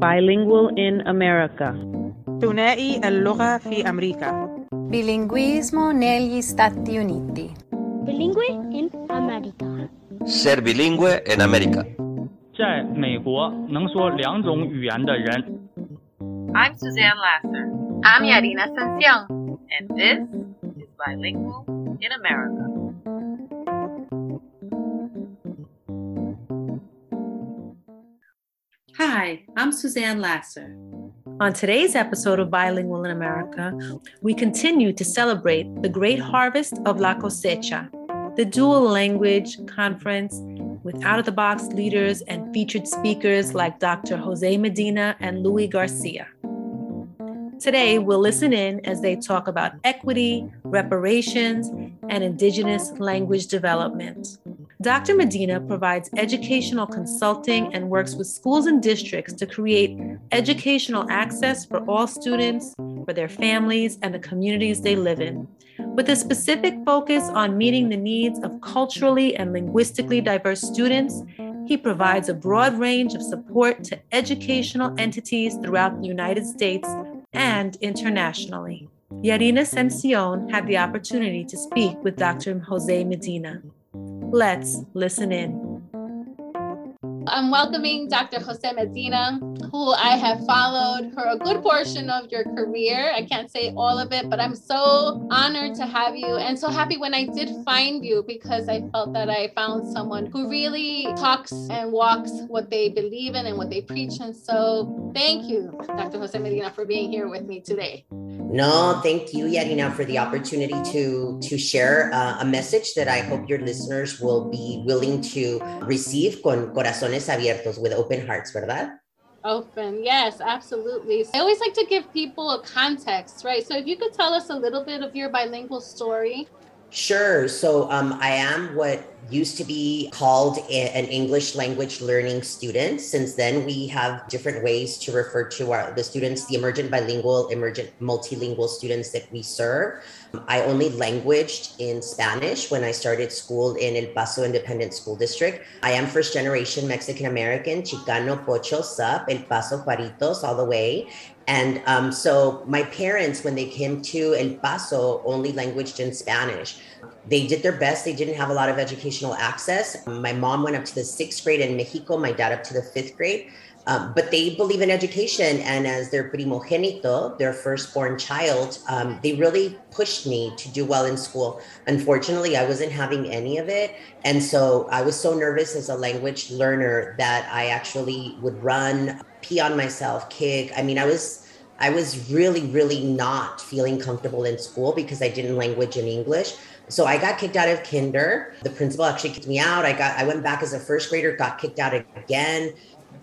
Bilingual in America. Tunei اللغة fi America. Bilinguismo negli Stati Uniti. Bilingue in America. Ser bilingue in America. 在美国能说两种语言的人。I'm Suzanne Lasser. I'm Yarina Sencion, and this is Bilingual in America. Hi, I'm Suzanne Lasser. On today's episode of Bilingual in America, we continue to celebrate the great harvest of La Cosecha, the dual language conference with out of the box leaders and featured speakers like Dr. Jose Medina and Louis Garcia. Today, we'll listen in as they talk about equity, reparations, and indigenous language development. Dr. Medina provides educational consulting and works with schools and districts to create educational access for all students, for their families, and the communities they live in, with a specific focus on meeting the needs of culturally and linguistically diverse students. He provides a broad range of support to educational entities throughout the United States and internationally. Yarina Sencion had the opportunity to speak with Dr. Jose Medina. Let's listen in. I'm welcoming Dr. Jose Medina, who I have followed for a good portion of your career. I can't say all of it, but I'm so honored to have you and so happy when I did find you because I felt that I found someone who really talks and walks what they believe in and what they preach. And so thank you, Dr. Jose Medina, for being here with me today. No, thank you, Yarina, for the opportunity to to share uh, a message that I hope your listeners will be willing to receive con corazones abiertos, with open hearts, ¿verdad? Open, yes, absolutely. I always like to give people a context, right? So if you could tell us a little bit of your bilingual story. Sure. So um, I am what used to be called an English language learning student. Since then, we have different ways to refer to our the students, the emergent bilingual, emergent multilingual students that we serve. I only languaged in Spanish when I started school in El Paso Independent School District. I am first generation Mexican American, Chicano, Pocho, Sup, El Paso, Juaritos, all the way. And um, so my parents, when they came to El Paso, only languaged in Spanish. They did their best. They didn't have a lot of educational access. My mom went up to the sixth grade in Mexico, my dad up to the fifth grade. Um, but they believe in education. And as their primogenito, their firstborn child, um, they really pushed me to do well in school. Unfortunately, I wasn't having any of it. And so I was so nervous as a language learner that I actually would run, pee on myself, kick. I mean, I was. I was really, really not feeling comfortable in school because I didn't language in English. So I got kicked out of kinder. The principal actually kicked me out. I got I went back as a first grader, got kicked out again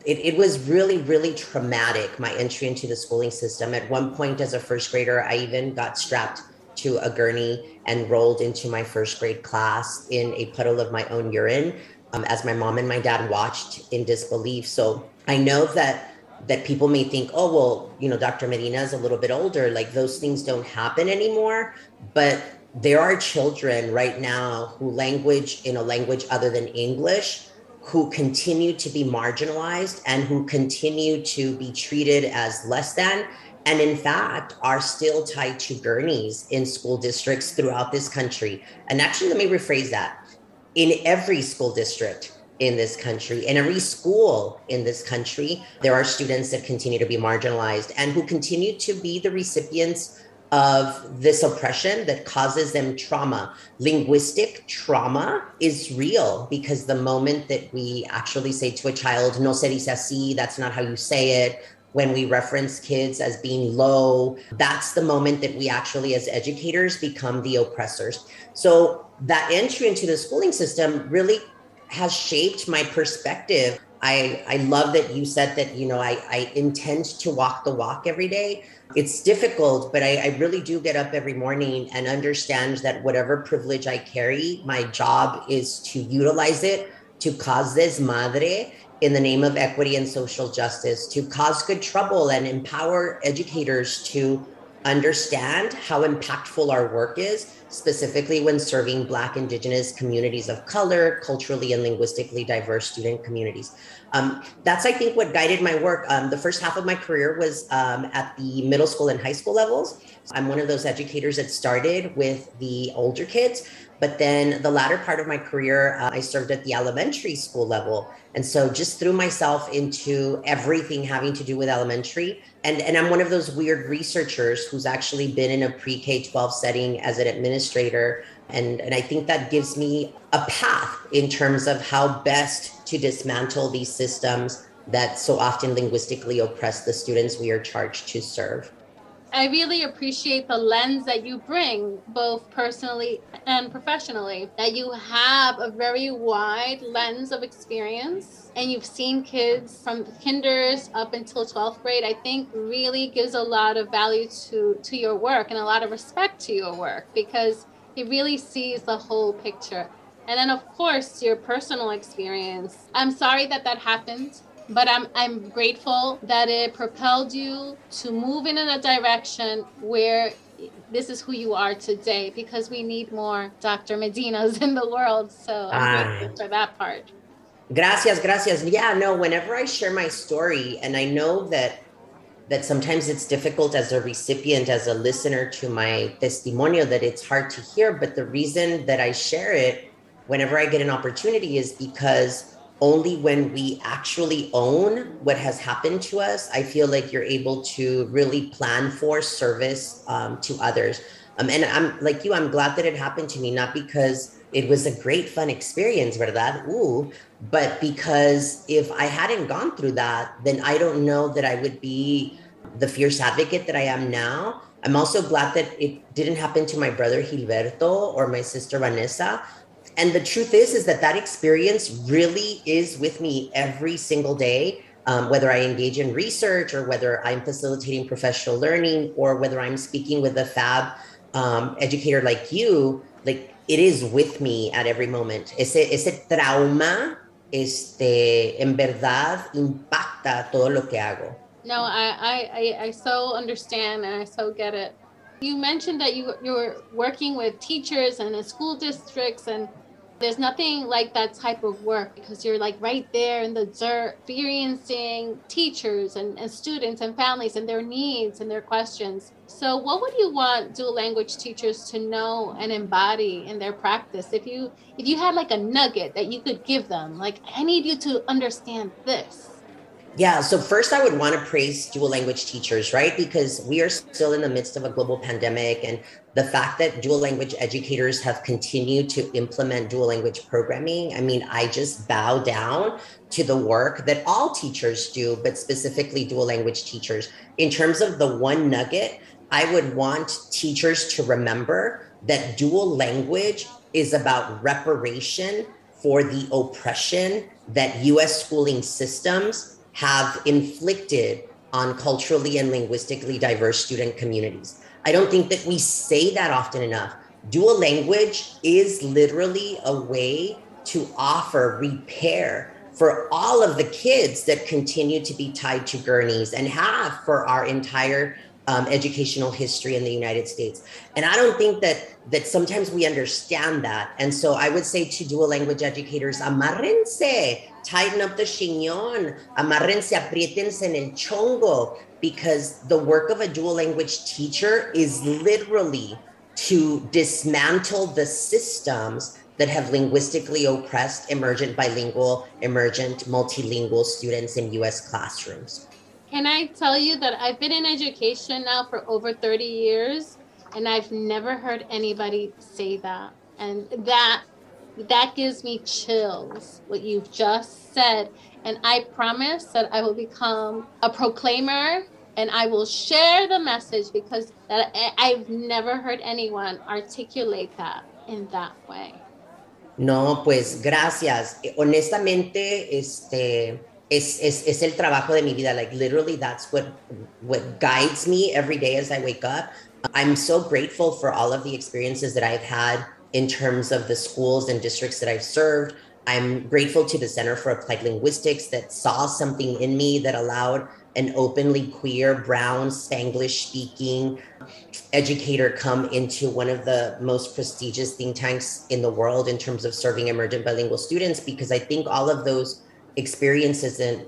it, it was really, really traumatic, my entry into the schooling system. At one point, as a first grader, I even got strapped to a gurney and rolled into my first grade class in a puddle of my own urine um, as my mom and my dad watched in disbelief. So I know that that people may think, oh, well, you know, Dr. Medina is a little bit older, like those things don't happen anymore. But there are children right now who language in a language other than English who continue to be marginalized and who continue to be treated as less than and in fact are still tied to gurneys in school districts throughout this country and actually let me rephrase that in every school district in this country in every school in this country there are students that continue to be marginalized and who continue to be the recipients of this oppression that causes them trauma. Linguistic trauma is real because the moment that we actually say to a child, no se dice así, that's not how you say it, when we reference kids as being low, that's the moment that we actually, as educators, become the oppressors. So that entry into the schooling system really has shaped my perspective. I, I love that you said that, you know, I, I intend to walk the walk every day it's difficult, but I, I, really do get up every morning and understand that whatever privilege I carry, my job is to utilize it to cause this madre in the name of equity and social justice, to cause good trouble and empower educators to understand how impactful our work is specifically when serving Black, Indigenous communities of color, culturally and linguistically diverse student communities. Um, that's, I think, what guided my work. Um, the first half of my career was um, at the middle school and high school levels. I'm one of those educators that started with the older kids, but then the latter part of my career, uh, I served at the elementary school level. And so just threw myself into everything having to do with elementary. And, and I'm one of those weird researchers who's actually been in a pre K 12 setting as an administrator. And, and I think that gives me a path in terms of how best to dismantle these systems that so often linguistically oppress the students we are charged to serve. I really appreciate the lens that you bring, both personally and professionally, that you have a very wide lens of experience and you've seen kids from kinders up until 12th grade, I think really gives a lot of value to, to your work and a lot of respect to your work because it really sees the whole picture. And then, of course, your personal experience. I'm sorry that that happened but I'm I'm grateful that it propelled you to move in a direction where this is who you are today because we need more Dr. Medinas in the world. So I'm ah. grateful for that part. Gracias, gracias. Yeah, no, whenever I share my story, and I know that that sometimes it's difficult as a recipient, as a listener to my testimonio, that it's hard to hear. But the reason that I share it whenever I get an opportunity is because only when we actually own what has happened to us, I feel like you're able to really plan for service um, to others. Um, and I'm like you, I'm glad that it happened to me, not because it was a great fun experience, verdad? Ooh, but because if I hadn't gone through that, then I don't know that I would be the fierce advocate that I am now. I'm also glad that it didn't happen to my brother Gilberto or my sister Vanessa and the truth is is that that experience really is with me every single day um, whether i engage in research or whether i'm facilitating professional learning or whether i'm speaking with a fab um, educator like you like it is with me at every moment. Ese, ese trauma este, en verdad impacta todo lo que hago. No I, I i so understand and i so get it. You mentioned that you you were working with teachers and in school districts and there's nothing like that type of work because you're like right there in the dirt, experiencing teachers and, and students and families and their needs and their questions. So, what would you want dual language teachers to know and embody in their practice? If you if you had like a nugget that you could give them, like I need you to understand this. Yeah, so first I would want to praise dual language teachers, right? Because we are still in the midst of a global pandemic and the fact that dual language educators have continued to implement dual language programming, I mean, I just bow down to the work that all teachers do, but specifically dual language teachers. In terms of the one nugget, I would want teachers to remember that dual language is about reparation for the oppression that US schooling systems have inflicted on culturally and linguistically diverse student communities. I don't think that we say that often enough. Dual language is literally a way to offer repair for all of the kids that continue to be tied to gurneys and have for our entire um, educational history in the United States. And I don't think that that sometimes we understand that. And so I would say to dual language educators, amarrense, tighten up the chignon, amarrense, aprietense en el chongo, because the work of a dual language teacher is literally to dismantle the systems that have linguistically oppressed emergent bilingual, emergent multilingual students in US classrooms. Can I tell you that I've been in education now for over 30 years and I've never heard anybody say that. And that that gives me chills what you've just said and I promise that I will become a proclaimer and I will share the message because that I've never heard anyone articulate that in that way. No, pues gracias. Honestamente, este es, es, es el trabajo de mi vida. Like literally, that's what what guides me every day as I wake up. I'm so grateful for all of the experiences that I've had in terms of the schools and districts that I've served. I'm grateful to the Center for Applied Linguistics that saw something in me that allowed an openly queer, brown, Spanglish speaking educator come into one of the most prestigious think tanks in the world in terms of serving emergent bilingual students because I think all of those experiences and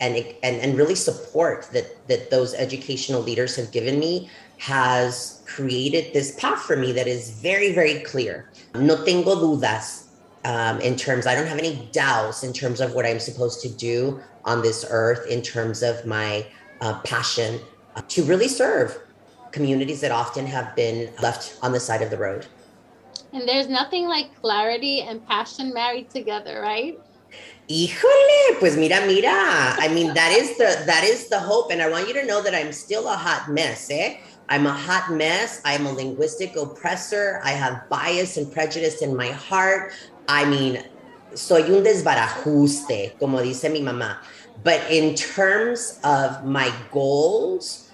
and and, and really support that that those educational leaders have given me has created this path for me that is very very clear. No tengo dudas um, in terms. I don't have any doubts in terms of what I'm supposed to do on this earth in terms of my uh, passion uh, to really serve communities that often have been left on the side of the road. And there's nothing like clarity and passion married together, right? Híjole, pues mira, mira. I mean, that is the that is the hope, and I want you to know that I'm still a hot mess, eh? I'm a hot mess. I'm a linguistic oppressor. I have bias and prejudice in my heart. I mean, soy un desbarajuste, como dice mi mamá. But in terms of my goals,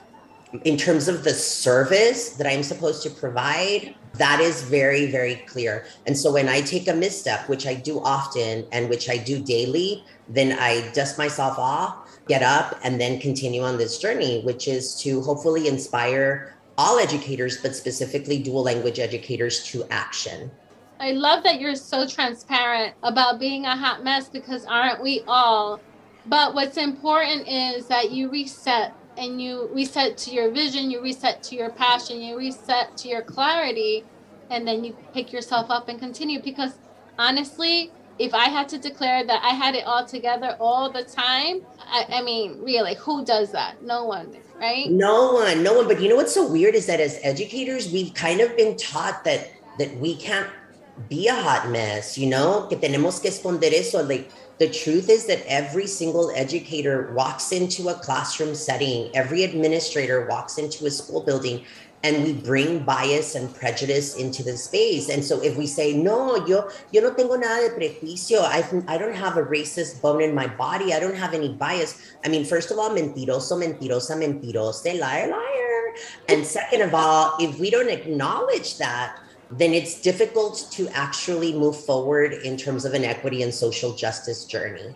in terms of the service that I'm supposed to provide, that is very, very clear. And so when I take a misstep, which I do often and which I do daily, then I dust myself off, get up, and then continue on this journey, which is to hopefully inspire all educators, but specifically dual language educators to action. I love that you're so transparent about being a hot mess because aren't we all? But what's important is that you reset and you reset to your vision, you reset to your passion, you reset to your clarity, and then you pick yourself up and continue. Because honestly, if I had to declare that I had it all together all the time, I, I mean, really, who does that? No one, right? No one, no one. But you know what's so weird is that as educators, we've kind of been taught that that we can't be a hot mess, you know, que tenemos que esconder eso. Like the truth is that every single educator walks into a classroom setting, every administrator walks into a school building, and we bring bias and prejudice into the space. And so if we say, no, yo, yo no tengo nada de prejuicio, I, I don't have a racist bone in my body, I don't have any bias. I mean, first of all, mentiroso, mentirosa, mentirose, liar, liar. And second of all, if we don't acknowledge that, then it's difficult to actually move forward in terms of an equity and social justice journey.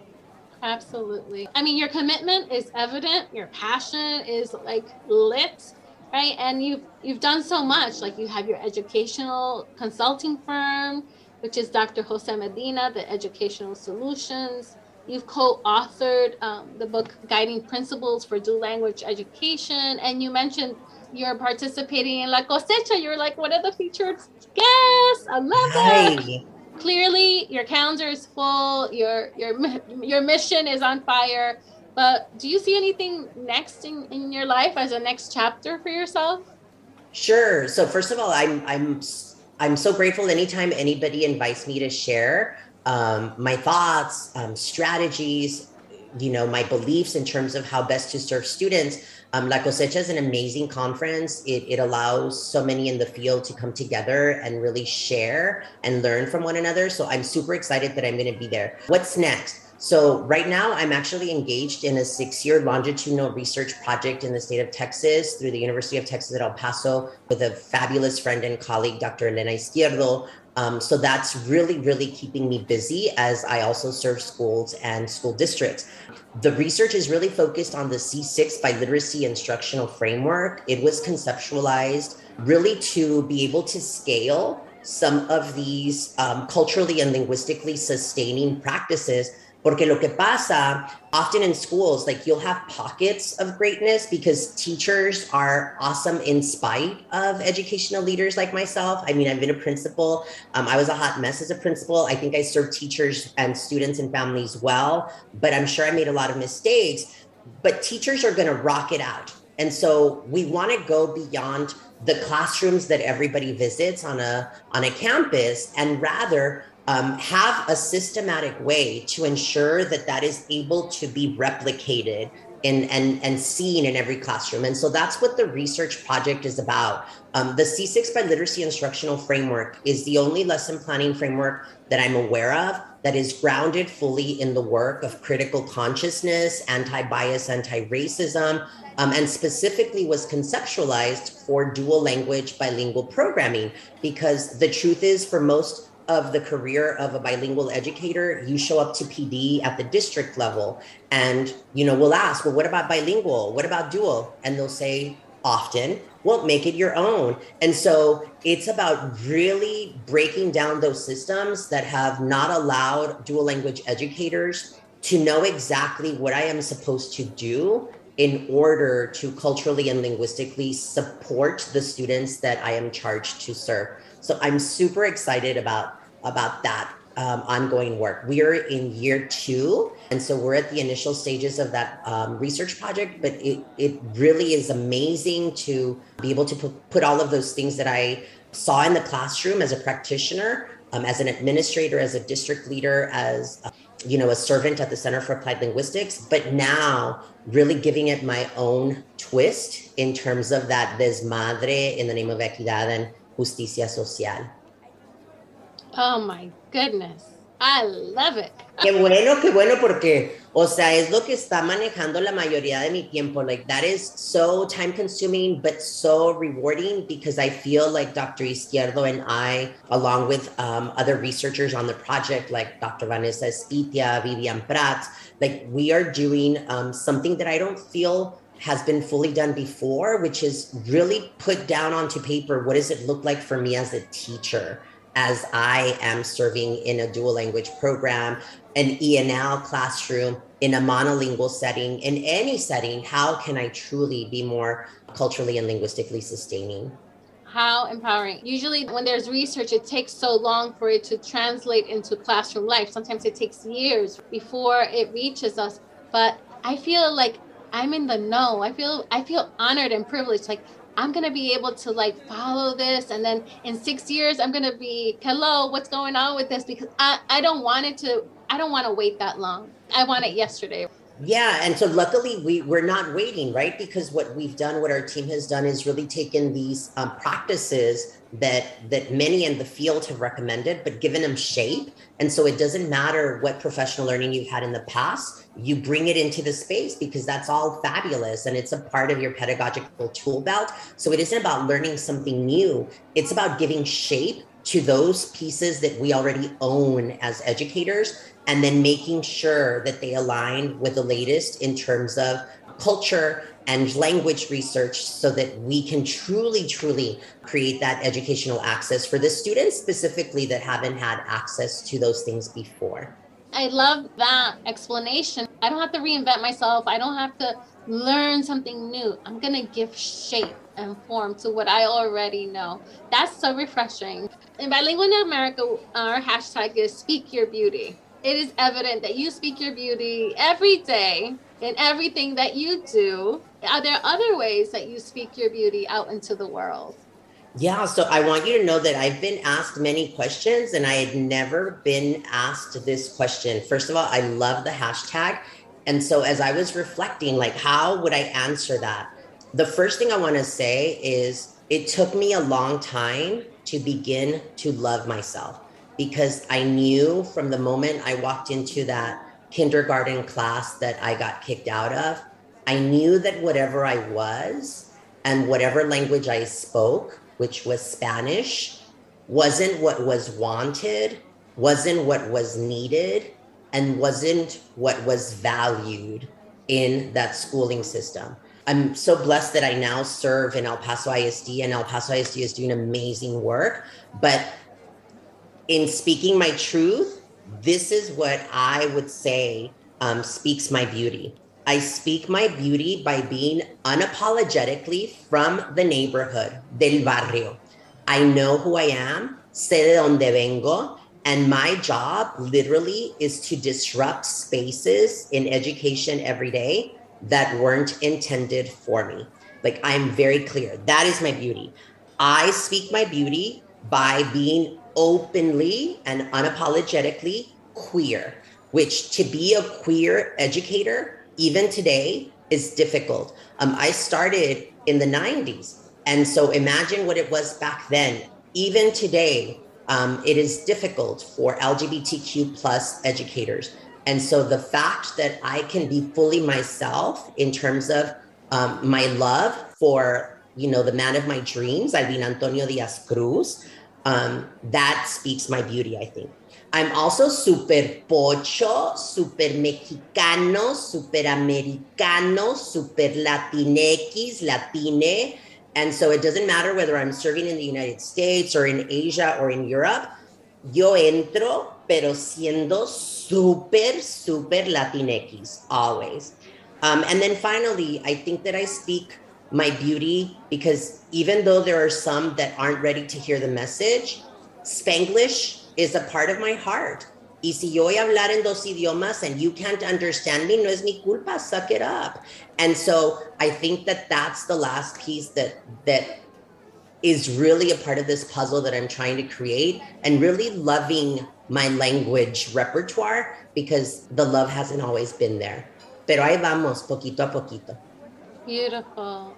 Absolutely. I mean, your commitment is evident, your passion is like lit, right? And you've you've done so much. Like you have your educational consulting firm, which is Dr. Jose Medina, the Educational Solutions. You've co-authored um, the book Guiding Principles for Dual Language Education, and you mentioned you're participating in La Cosecha. You're like one of the featured guests. I love that. Clearly, your calendar is full. Your your your mission is on fire. But do you see anything next in, in your life as a next chapter for yourself? Sure. So first of all, I'm I'm I'm so grateful anytime anybody invites me to share um, my thoughts, um, strategies, you know, my beliefs in terms of how best to serve students. Um, La Cosecha is an amazing conference. It, it allows so many in the field to come together and really share and learn from one another. So I'm super excited that I'm going to be there. What's next? So, right now, I'm actually engaged in a six year longitudinal research project in the state of Texas through the University of Texas at El Paso with a fabulous friend and colleague, Dr. Elena Izquierdo. Um, so, that's really, really keeping me busy as I also serve schools and school districts. The research is really focused on the C6 biliteracy instructional framework. It was conceptualized really to be able to scale some of these um, culturally and linguistically sustaining practices Porque lo que pasa often in schools, like you'll have pockets of greatness because teachers are awesome in spite of educational leaders like myself. I mean, I've been a principal. Um, I was a hot mess as a principal. I think I served teachers and students and families well, but I'm sure I made a lot of mistakes. But teachers are going to rock it out. And so we want to go beyond the classrooms that everybody visits on a on a campus and rather um, have a systematic way to ensure that that is able to be replicated in, and, and seen in every classroom. And so that's what the research project is about. Um, the C6 Biliteracy Instructional Framework is the only lesson planning framework that I'm aware of that is grounded fully in the work of critical consciousness, anti bias, anti racism, um, and specifically was conceptualized for dual language bilingual programming. Because the truth is, for most of the career of a bilingual educator, you show up to PD at the district level and you know, we'll ask, well, what about bilingual? What about dual? And they'll say often, well, make it your own. And so it's about really breaking down those systems that have not allowed dual language educators to know exactly what I am supposed to do in order to culturally and linguistically support the students that I am charged to serve. So I'm super excited about about that um, ongoing work. We are in year two, and so we're at the initial stages of that um, research project. But it it really is amazing to be able to put, put all of those things that I saw in the classroom as a practitioner, um, as an administrator, as a district leader, as a, you know a servant at the Center for Applied Linguistics. But now really giving it my own twist in terms of that desmadre in the name of equidad and justicia social. Oh my goodness. I love it. Qué bueno, qué bueno, porque, o sea, es lo que está manejando la mayoría de mi tiempo. Like, that is so time consuming, but so rewarding because I feel like Dr. Izquierdo and I, along with um, other researchers on the project, like Dr. Vanessa Espitia, Vivian Prats, like, we are doing um, something that I don't feel has been fully done before, which is really put down onto paper what does it look like for me as a teacher as I am serving in a dual language program, an ENL classroom, in a monolingual setting, in any setting, how can I truly be more culturally and linguistically sustaining? How empowering. Usually, when there's research, it takes so long for it to translate into classroom life. Sometimes it takes years before it reaches us. But I feel like I'm in the know. I feel I feel honored and privileged. Like I'm gonna be able to like follow this, and then in six years, I'm gonna be hello, what's going on with this? Because I I don't want it to. I don't want to wait that long. I want it yesterday. Yeah, and so luckily we we're not waiting, right? Because what we've done, what our team has done, is really taken these um, practices that that many in the field have recommended, but given them shape. And so it doesn't matter what professional learning you've had in the past you bring it into the space because that's all fabulous and it's a part of your pedagogical tool belt. So it isn't about learning something new, it's about giving shape to those pieces that we already own as educators and then making sure that they align with the latest in terms of culture and language research so that we can truly, truly create that educational access for the students specifically that haven't had access to those things before. I love that explanation. I don't have to reinvent myself. I don't have to learn something new. I'm going to give shape and form to what I already know. That's so refreshing. In Bilingual in America, our hashtag is Speak Your Beauty. It is evident that you speak your beauty every day in everything that you do. Are there other ways that you speak your beauty out into the world? Yeah, so I want you to know that I've been asked many questions and I had never been asked this question. First of all, I love the hashtag. And so as I was reflecting, like, how would I answer that? The first thing I want to say is it took me a long time to begin to love myself because I knew from the moment I walked into that kindergarten class that I got kicked out of, I knew that whatever I was and whatever language I spoke, which was Spanish, wasn't what was wanted, wasn't what was needed, and wasn't what was valued in that schooling system. I'm so blessed that I now serve in El Paso ISD, and El Paso ISD is doing amazing work. But in speaking my truth, this is what I would say um, speaks my beauty. I speak my beauty by being unapologetically from the neighborhood, del barrio. I know who I am, sé de donde vengo, and my job literally is to disrupt spaces in education every day that weren't intended for me. Like I'm very clear. That is my beauty. I speak my beauty by being openly and unapologetically queer, which to be a queer educator even today is difficult. Um, I started in the 90s. And so imagine what it was back then. Even today, um, it is difficult for LGBTQ plus educators. And so the fact that I can be fully myself in terms of um, my love for, you know, the man of my dreams, Alvin Antonio Diaz Cruz, um, that speaks my beauty, I think. I'm also super pocho, super mexicano, super americano, super latinex, latine. And so it doesn't matter whether I'm serving in the United States or in Asia or in Europe. Yo entro, pero siendo super, super latinex always. Um, and then finally, I think that I speak my beauty because even though there are some that aren't ready to hear the message, Spanglish is a part of my heart. Y si yo voy a hablar en dos idiomas and you can't understand me, no es mi culpa, suck it up. And so I think that that's the last piece that that is really a part of this puzzle that I'm trying to create and really loving my language repertoire because the love hasn't always been there. Pero ahí vamos, poquito a poquito. Beautiful.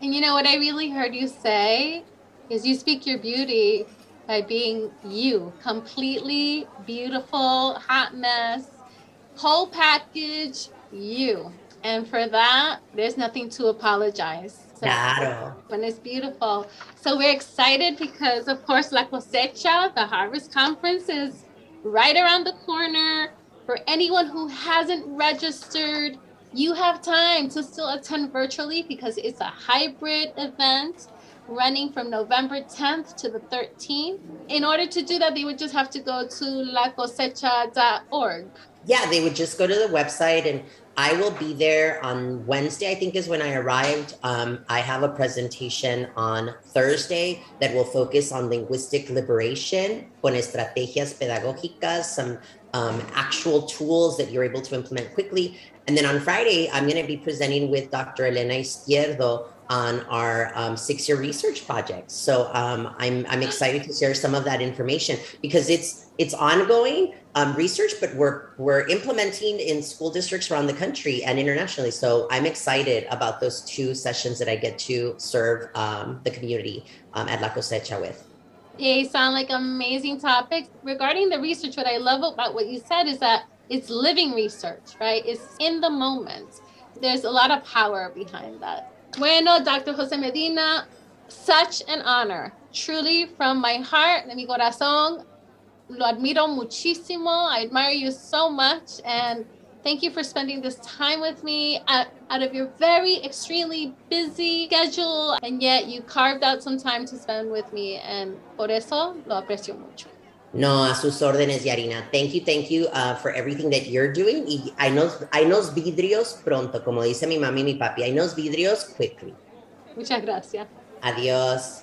And you know what I really heard you say is you speak your beauty by being you, completely beautiful, hot mess, whole package, you. And for that, there's nothing to apologize. So, Claro. And it's beautiful. So we're excited because, of course, La Cosecha, the Harvest Conference, is right around the corner. For anyone who hasn't registered, you have time to still attend virtually because it's a hybrid event running from November 10th to the 13th. In order to do that, they would just have to go to lacosecha.org. Yeah, they would just go to the website and I will be there on Wednesday, I think is when I arrived. Um, I have a presentation on Thursday that will focus on linguistic liberation con estrategias pedagógicas, some um, actual tools that you're able to implement quickly. And then on Friday, I'm going to be presenting with Dr. Elena Izquierdo on our um, six-year research project. So um, I'm I'm excited to share some of that information because it's it's ongoing um, research, but we're we're implementing in school districts around the country and internationally. So I'm excited about those two sessions that I get to serve um, the community um, at La Cosecha with. They sound like amazing topics. Regarding the research, what I love about what you said is that it's living research, right? It's in the moment. There's a lot of power behind that. Bueno, Dr. Jose Medina, such an honor. Truly, from my heart, de mi corazón, lo admiro muchísimo. I admire you so much. And thank you for spending this time with me out, out of your very extremely busy schedule. And yet, you carved out some time to spend with me. And por eso lo aprecio mucho. No, a sus órdenes, Yarina. Thank you, thank you uh, for everything that you're doing. Y hay nos, hay nos vidrios pronto, como dice mi mami y mi papi. Hay nos vidrios quickly. Muchas gracias. Adiós.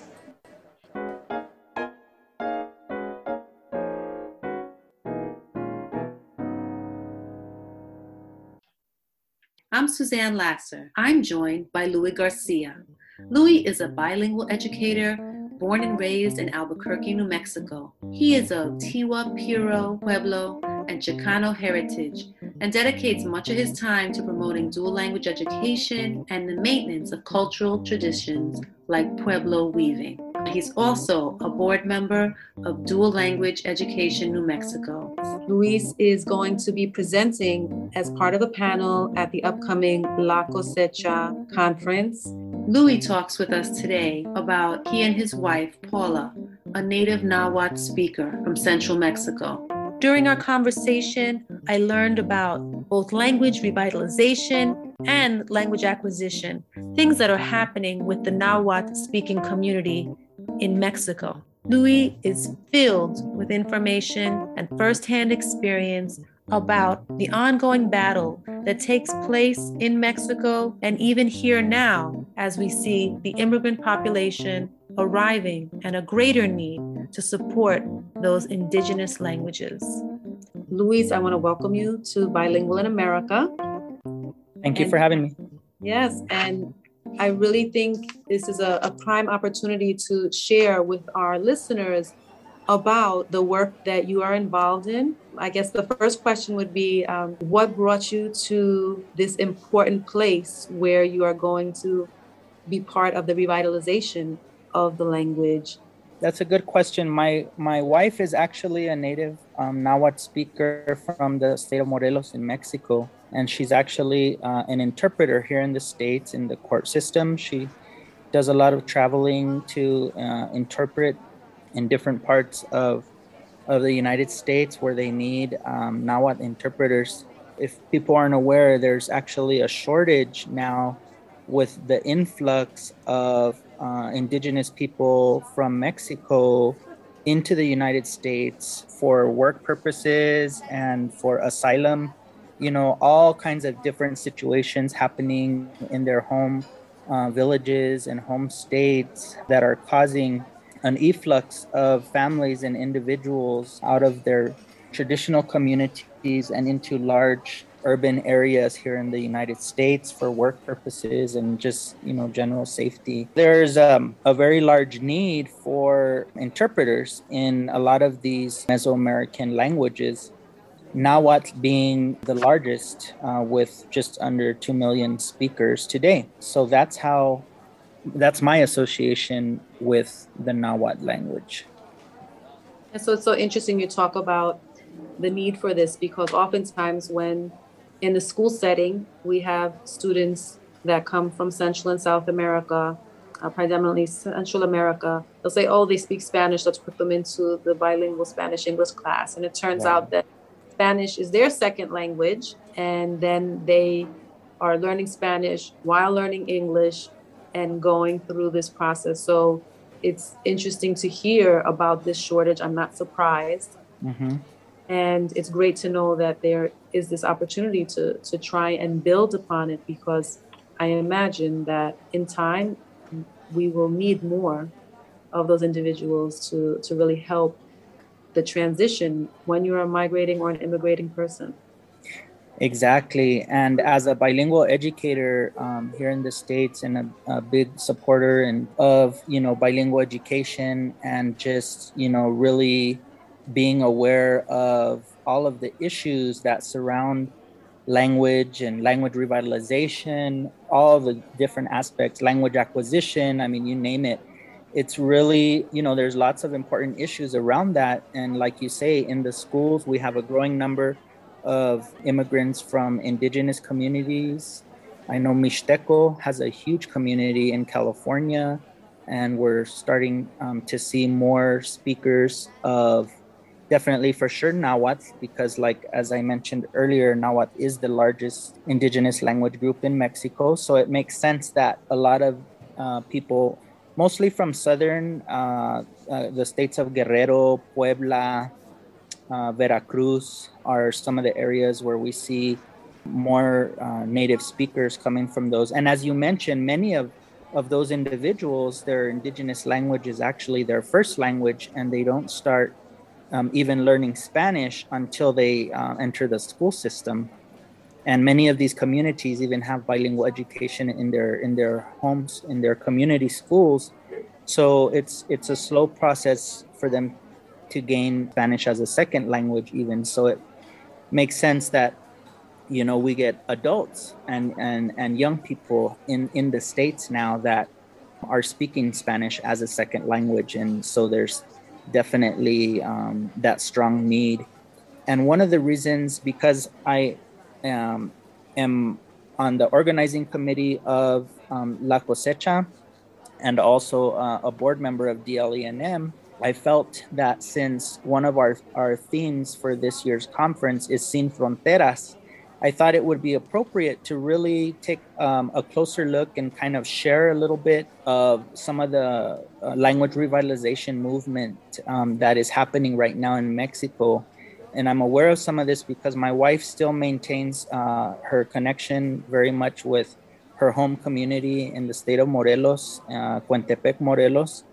I'm Suzanne Lasser. I'm joined by Louis Garcia. Louis is a bilingual educator born and raised in Albuquerque, New Mexico. He is of Tiwa, Piro, Pueblo, and Chicano heritage and dedicates much of his time to promoting dual language education and the maintenance of cultural traditions like Pueblo weaving. He's also a board member of Dual Language Education New Mexico. Luis is going to be presenting as part of a panel at the upcoming La Cosecha conference. Louis talks with us today about he and his wife, Paula, a native Nahuatl speaker from central Mexico. During our conversation, I learned about both language revitalization and language acquisition, things that are happening with the Nahuatl speaking community in Mexico. Louis is filled with information and firsthand experience about the ongoing battle that takes place in Mexico and even here now as we see the immigrant population arriving and a greater need to support those indigenous languages. Luis, I want to welcome you to Bilingual in America. Thank you for having me. Yes, and I really think this is a, a prime opportunity to share with our listeners about the work that you are involved in. I guess the first question would be um, what brought you to this important place where you are going to be part of the revitalization of the language? That's a good question. My my wife is actually a native um, Nahuatl speaker from the state of Morelos in Mexico, and she's actually uh, an interpreter here in the states in the court system. She does a lot of traveling to uh, interpret in different parts of of the United States where they need um, Nahuatl interpreters. If people aren't aware, there's actually a shortage now with the influx of uh, indigenous people from Mexico into the United States for work purposes and for asylum. You know, all kinds of different situations happening in their home uh, villages and home states that are causing an efflux of families and individuals out of their traditional communities and into large urban areas here in the United States for work purposes and just you know general safety. There's um, a very large need for interpreters in a lot of these Mesoamerican languages. Nahuatl being the largest, uh, with just under two million speakers today. So that's how, that's my association with the Nahuatl language. And so it's so interesting you talk about the need for this because oftentimes when in the school setting, we have students that come from Central and South America, uh, predominantly Central America. They'll say, oh, they speak Spanish, let's put them into the bilingual Spanish English class. And it turns wow. out that Spanish is their second language, and then they are learning Spanish while learning English and going through this process. So it's interesting to hear about this shortage. I'm not surprised. Mm-hmm. And it's great to know that there is this opportunity to, to try and build upon it because I imagine that in time we will need more of those individuals to, to really help the transition when you're a migrating or an immigrating person. Exactly. And as a bilingual educator um, here in the States and a, a, big supporter and of, you know, bilingual education and just, you know, really being aware of all of the issues that surround language and language revitalization, all the different aspects, language acquisition, I mean, you name it. It's really, you know, there's lots of important issues around that. And like you say, in the schools, we have a growing number of immigrants from indigenous communities. I know Mixteco has a huge community in California, and we're starting um, to see more speakers of definitely for sure Nahuatl, because like as I mentioned earlier, Nahuatl is the largest indigenous language group in Mexico. So it makes sense that a lot of uh, people, mostly from southern, uh, uh, the states of Guerrero, Puebla, uh, Veracruz, are some of the areas where we see more uh, native speakers coming from those. And as you mentioned, many of of those individuals, their indigenous language is actually their first language, and they don't start um, even learning Spanish until they uh, enter the school system. And many of these communities even have bilingual education in their in their homes, in their community schools. So it's it's a slow process for them to gain Spanish as a second language, even. So it makes sense that you know we get adults and and and young people in in the states now that are speaking Spanish as a second language, and so there's definitely um, that strong need. And one of the reasons, because I um, am on the organizing committee of um, La Cosecha and also uh, a board member of DLENM, I felt that since one of our, our themes for this year's conference is Sin Fronteras, I thought it would be appropriate to really take um, a closer look and kind of share a little bit of some of the uh, language revitalization movement um, that is happening right now in Mexico. And I'm aware of some of this because my wife still maintains uh, her connection very much with her home community in the state of Morelos, uh, Cuentepec, Morelos.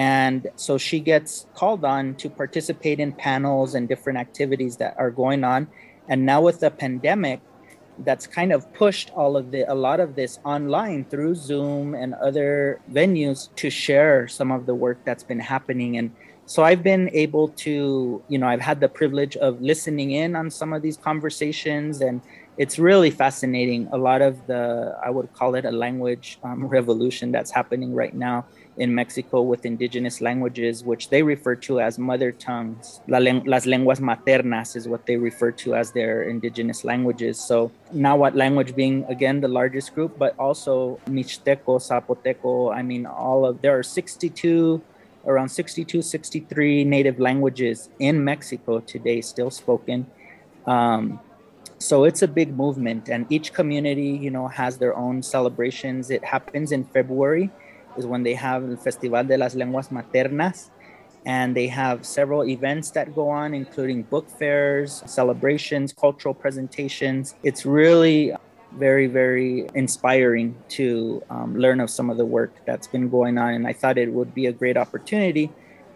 And so she gets called on to participate in panels and different activities that are going on and now with the pandemic, that's kind of pushed all of the a lot of this online through Zoom and other venues to share some of the work that's been happening. And so I've been able to, you know, I've had the privilege of listening in on some of these conversations and it's really fascinating. A lot of the, I would call it a language um, revolution that's happening right now in Mexico with indigenous languages, which they refer to as mother tongues. La las lenguas maternas is what they refer to as their indigenous languages. So Nahuatl language being again the largest group, but also Mixteco, Zapoteco. I mean, all of there are 62 around 62, 63 native languages in Mexico today still spoken. Um, so it's a big movement, and each community, you know, has their own celebrations. It happens in February, is when they have the Festival de las Lenguas Maternas, and they have several events that go on, including book fairs, celebrations, cultural presentations. It's really very, very inspiring to um, learn of some of the work that's been going on. And I thought it would be a great opportunity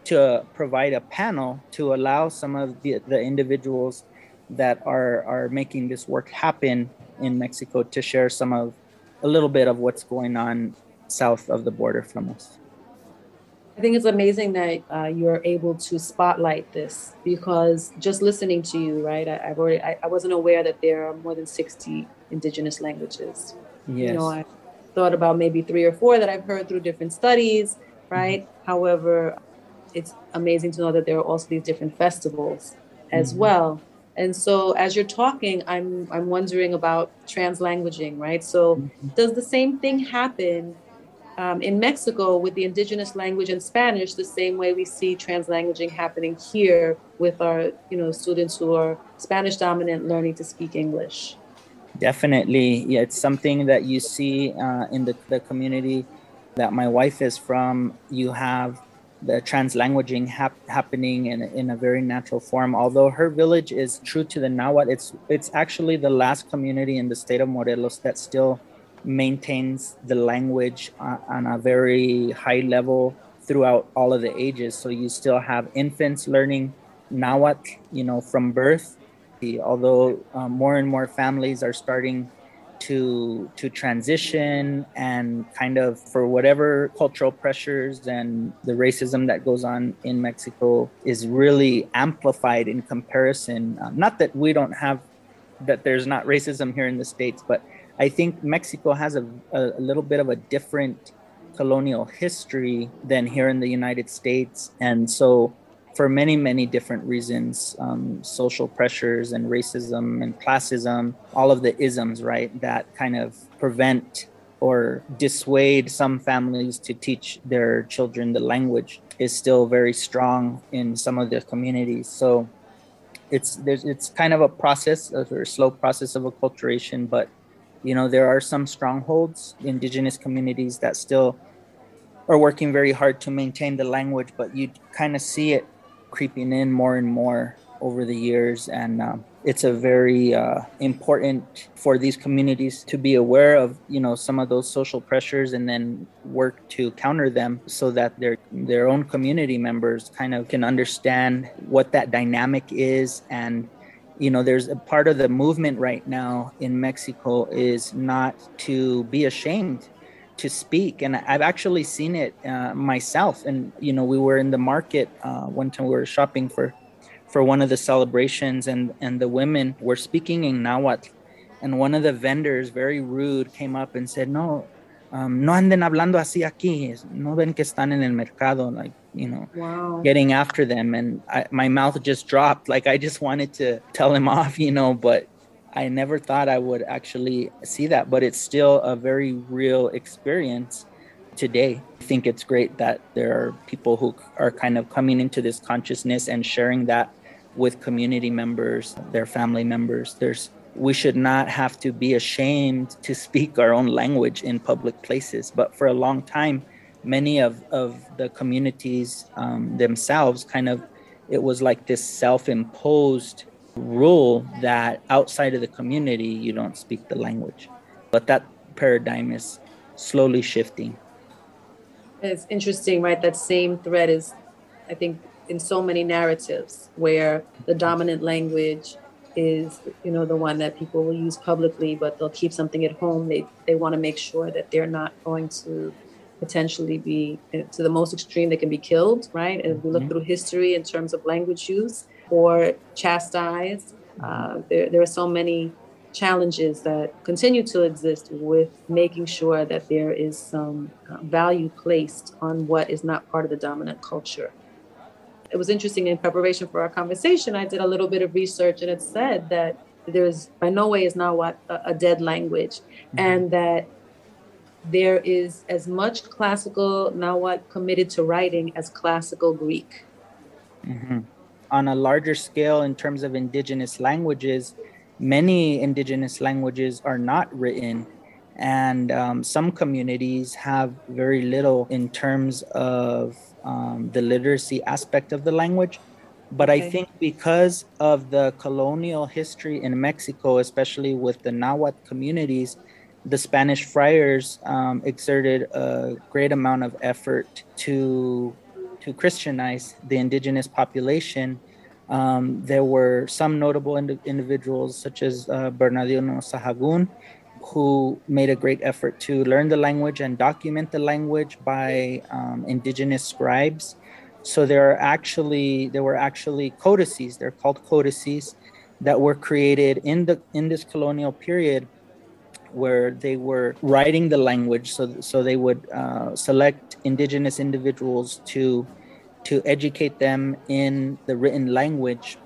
to provide a panel to allow some of the, the individuals that are, are making this work happen in Mexico to share some of a little bit of what's going on south of the border from us. I think it's amazing that uh, you're able to spotlight this because just listening to you, right? I, have already I, I, wasn't aware that there are more than 60 indigenous languages. Yes. You know, I thought about maybe three or four that I've heard through different studies, right? Mm-hmm. However, it's amazing to know that there are also these different festivals as mm-hmm. well. And so as you're talking, I'm I'm wondering about translanguaging, right? So mm-hmm. does the same thing happen um, in Mexico with the indigenous language and Spanish, the same way we see translanguaging happening here with our, you know, students who are Spanish dominant learning to speak English. Definitely, yeah, it's something that you see uh, in the, the community that my wife is from. You have the translanguaging hap- happening in, in a very natural form. Although her village is true to the Nahuatl, it's it's actually the last community in the state of Morelos that still maintains the language on a very high level throughout all of the ages. So you still have infants learning Nahuatl, you know, from birth. Although um, more and more families are starting to to transition and kind of for whatever cultural pressures and the racism that goes on in Mexico is really amplified in comparison. Uh, not that we don't have that there's not racism here in the states, but I think Mexico has a, a, little bit of a different colonial history than here in the United States. And so, for many, many different reasons um, social pressures and racism and classism, all of the isms, right, that kind of prevent or dissuade some families to teach their children the language is still very strong in some of the communities. So, it's there's it's kind of a process, a slow process of acculturation, but you know there are some strongholds indigenous communities that still are working very hard to maintain the language but you kind of see it creeping in more and more over the years and um, it's a very uh, important for these communities to be aware of you know some of those social pressures and then work to counter them so that their their own community members kind of can understand what that dynamic is and you know there's a part of the movement right now in mexico is not to be ashamed to speak. And i've actually seen it uh, myself. And you know we were in the market uh, one time we were shopping for for one of the celebrations and and the women were speaking in nahuatl. And one of the vendors very rude came up and said no um, no anden hablando así aquí. No ven que están en el mercado. Like you know, wow. getting after them. And I, my mouth just dropped. Like I just wanted to tell him off, you know, but I never thought I would actually see that. But it's still a very real experience today. I think it's great that there are people who are kind of coming into this consciousness and sharing that with community members, their family members. There's we should not have to be ashamed to speak our own language in public places. But for a long time, many of, of the communities um, themselves kind of it was like this self-imposed rule that outside of the community you don't speak the language. But that paradigm is slowly shifting. It's interesting right? That same thread is i think in so many narratives where the dominant language is you know the one that people will use publicly but they'll keep something at home. They they want to make sure that they're not going to potentially be eh, to the most extreme they can be killed right and if we look mm-hmm. through history in terms of language use or chastised uh, there, there are so many challenges that continue to exist with making sure that there is some uh, value placed on what is not part of the dominant culture it was interesting in preparation for our conversation i did a little bit of research and it said that there's by no way is not what a, a dead language mm-hmm. and that there is as much classical Nahuatl committed to writing as classical Greek. Mm-hmm. On a larger scale, in terms of indigenous languages, many indigenous languages are not written and um, some communities have very little in terms of um, the literacy aspect of the language but okay. i think because of the colonial history in mexico especially with the nahuatl communities the spanish friars um, exerted a great amount of effort to to christianize the indigenous population um, there were some notable ind- individuals such as uh, bernardino sahagun who made a great effort to learn the language and document the language by um, indigenous scribes. So there are actually there were actually codices. They're called codices that were created in the in this colonial period where they were writing the language so so they would uh, select indigenous individuals to to educate them in the written language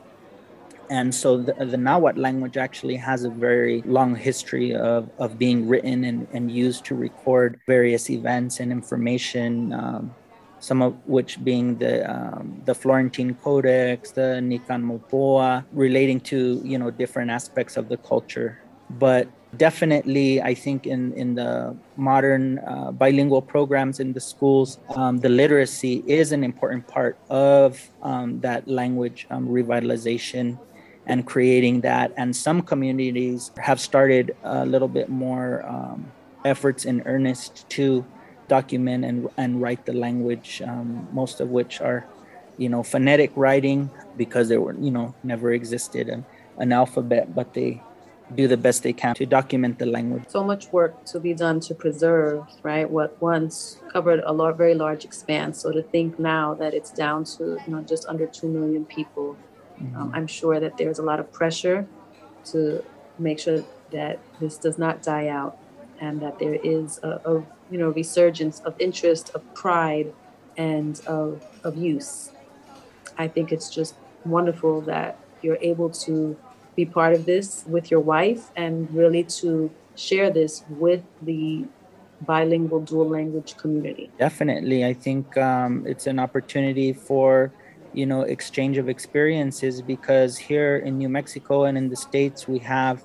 and so the, the Nahuatl language actually has a very long history of, of being written and, and used to record various events and information, um, some of which being the um, the Florentine Codex, the Nican Mopohua, relating to you know different aspects of the culture. But definitely, I think in in the modern uh, bilingual programs in the schools, um, the literacy is an important part of um, that language um, revitalization and creating that. And some communities have started a little bit more um, efforts in earnest to document and, and write the language, um, most of which are, you know, phonetic writing because there were, you know, never existed an, an alphabet, but they do the best they can to document the language. So much work to be done to preserve, right? What once covered a lot, very large expanse. So to think now that it's down to, you know, just under 2 million people um, mm-hmm. I'm sure that there's a lot of pressure to make sure that this does not die out and that there is a, a you know resurgence of interest, of pride, and of, of use. I think it's just wonderful that you're able to be part of this with your wife and really to share this with the bilingual dual language community. Definitely. I think um, it's an opportunity for you know exchange of experiences because here in new mexico and in the states we have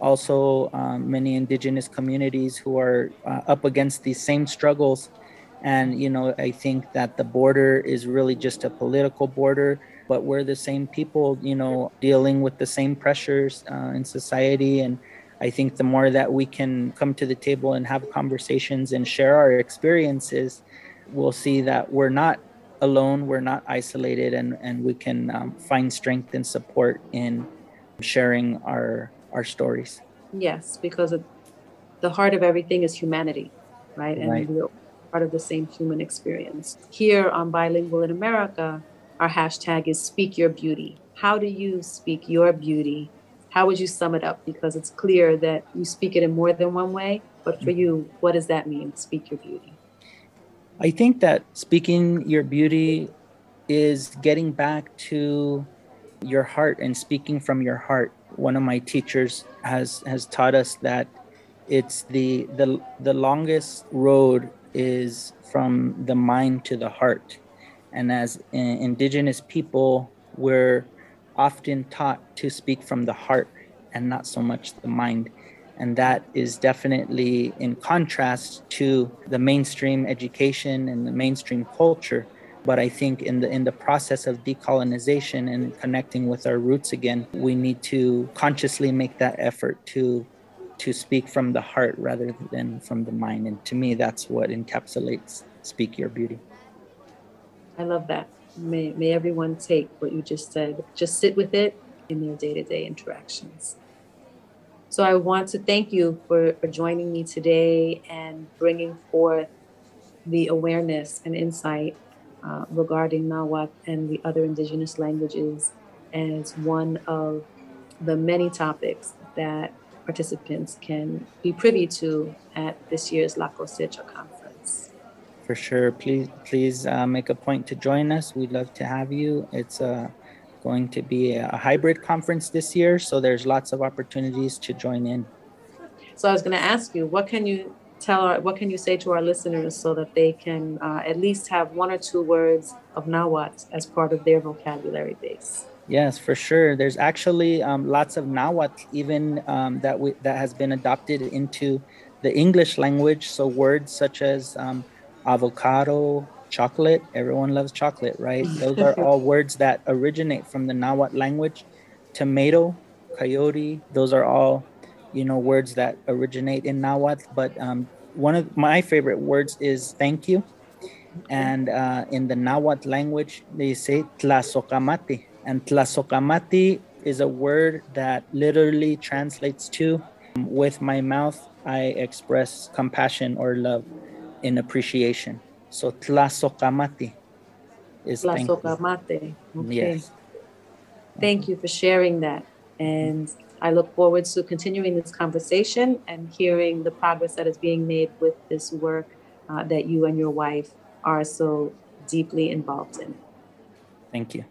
also um, many indigenous communities who are uh, up against these same struggles and you know i think that the border is really just a political border but we're the same people you know dealing with the same pressures uh, in society. And i think the more that we can come to the table and have conversations and share our experiences we'll see that we're not alone we're not isolated and and we can um, find strength and support in sharing our our stories. Yes because the heart of everything is humanity right? And right. we're part of the same human experience. Here on bilingual in america our hashtag is speak your beauty how do you speak your beauty how would you sum it up because it's clear that you speak it in more than one way but for you what does that mean speak your beauty I think that speaking your beauty is getting back to your heart and speaking from your heart. One of my teachers has has taught us that it's the the the longest road is from the mind to the heart. And as indigenous people, we're often taught to speak from the heart and not so much the mind. And that is definitely in contrast to the mainstream education and the mainstream culture. But i think in the in the process of decolonization and connecting with our roots again we need to consciously make that effort to to speak from the heart rather than from the mind. And to me that's what encapsulates speak your beauty i love that. May, may everyone take what you just said. Just sit with it in their day-to-day interactions. So I want to thank you for, for joining me today and bringing forth the awareness and insight uh, regarding Nahuatl and the other indigenous languages as one of the many topics that participants can be privy to at this year's La Cosecha conference. For sure. Please, please uh, make a point to join us. We'd love to have you. It's a going to be a hybrid conference this year, so there's lots of opportunities to join in. So I was going to ask you, what can you tell our, what can you say to our listeners so that they can uh, at least have one or two words of Nahuatl as part of their vocabulary base? Yes, for sure. There's actually um, lots of Nahuatl even um, that we, that has been adopted into the English language. So words such as um, avocado, chocolate. Everyone loves chocolate, right? Those are all words that originate from the Nahuatl language. Tomato, coyote. Those are all, you know, words that originate in Nahuatl. But um, one of my favorite words is thank you. And uh, in the Nahuatl language, they say tlazocamati. And tlazocamati is a word that literally translates to with my mouth, I express compassion or love in appreciation. So tlazocamati is tlazocamati. Okay. Yes. Thank you for sharing that. And I look forward to continuing this conversation and hearing the progress that is being made with this work uh, that you and your wife are so deeply involved in. Thank you.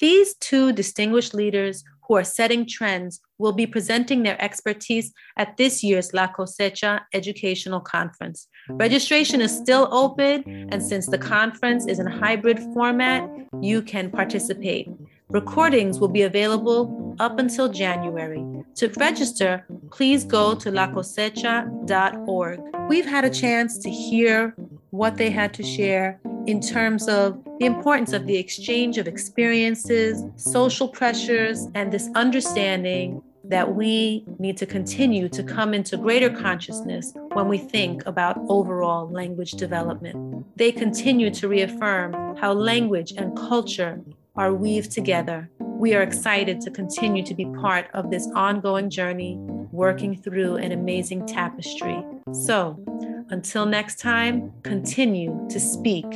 These two distinguished leaders who are setting trends will be presenting their expertise at this year's La Cosecha Educational Conference. Registration is still open, and since the conference is in hybrid format, you can participate. Recordings will be available up until January. To register, please go to lacosecha.org. We've had a chance to hear what they had to share in terms of the importance of the exchange of experiences, social pressures, and this understanding that we need to continue to come into greater consciousness when we think about overall language development. They continue to reaffirm how language and culture are weaved together. We are excited to continue to be part of this ongoing journey, working through an amazing tapestry. So, until next time, continue to speak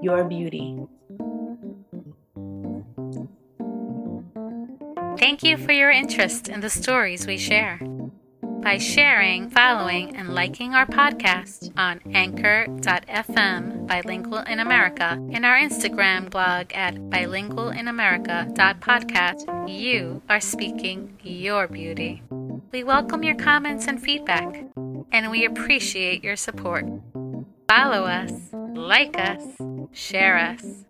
your beauty. Thank you for your interest in the stories we share. By sharing, following, and liking our podcast on anchor.fm bilingual in America and our Instagram blog at bilingualinamerica.podcast, you are speaking your beauty. We welcome your comments and feedback, and we appreciate your support. Follow us, like us, share us.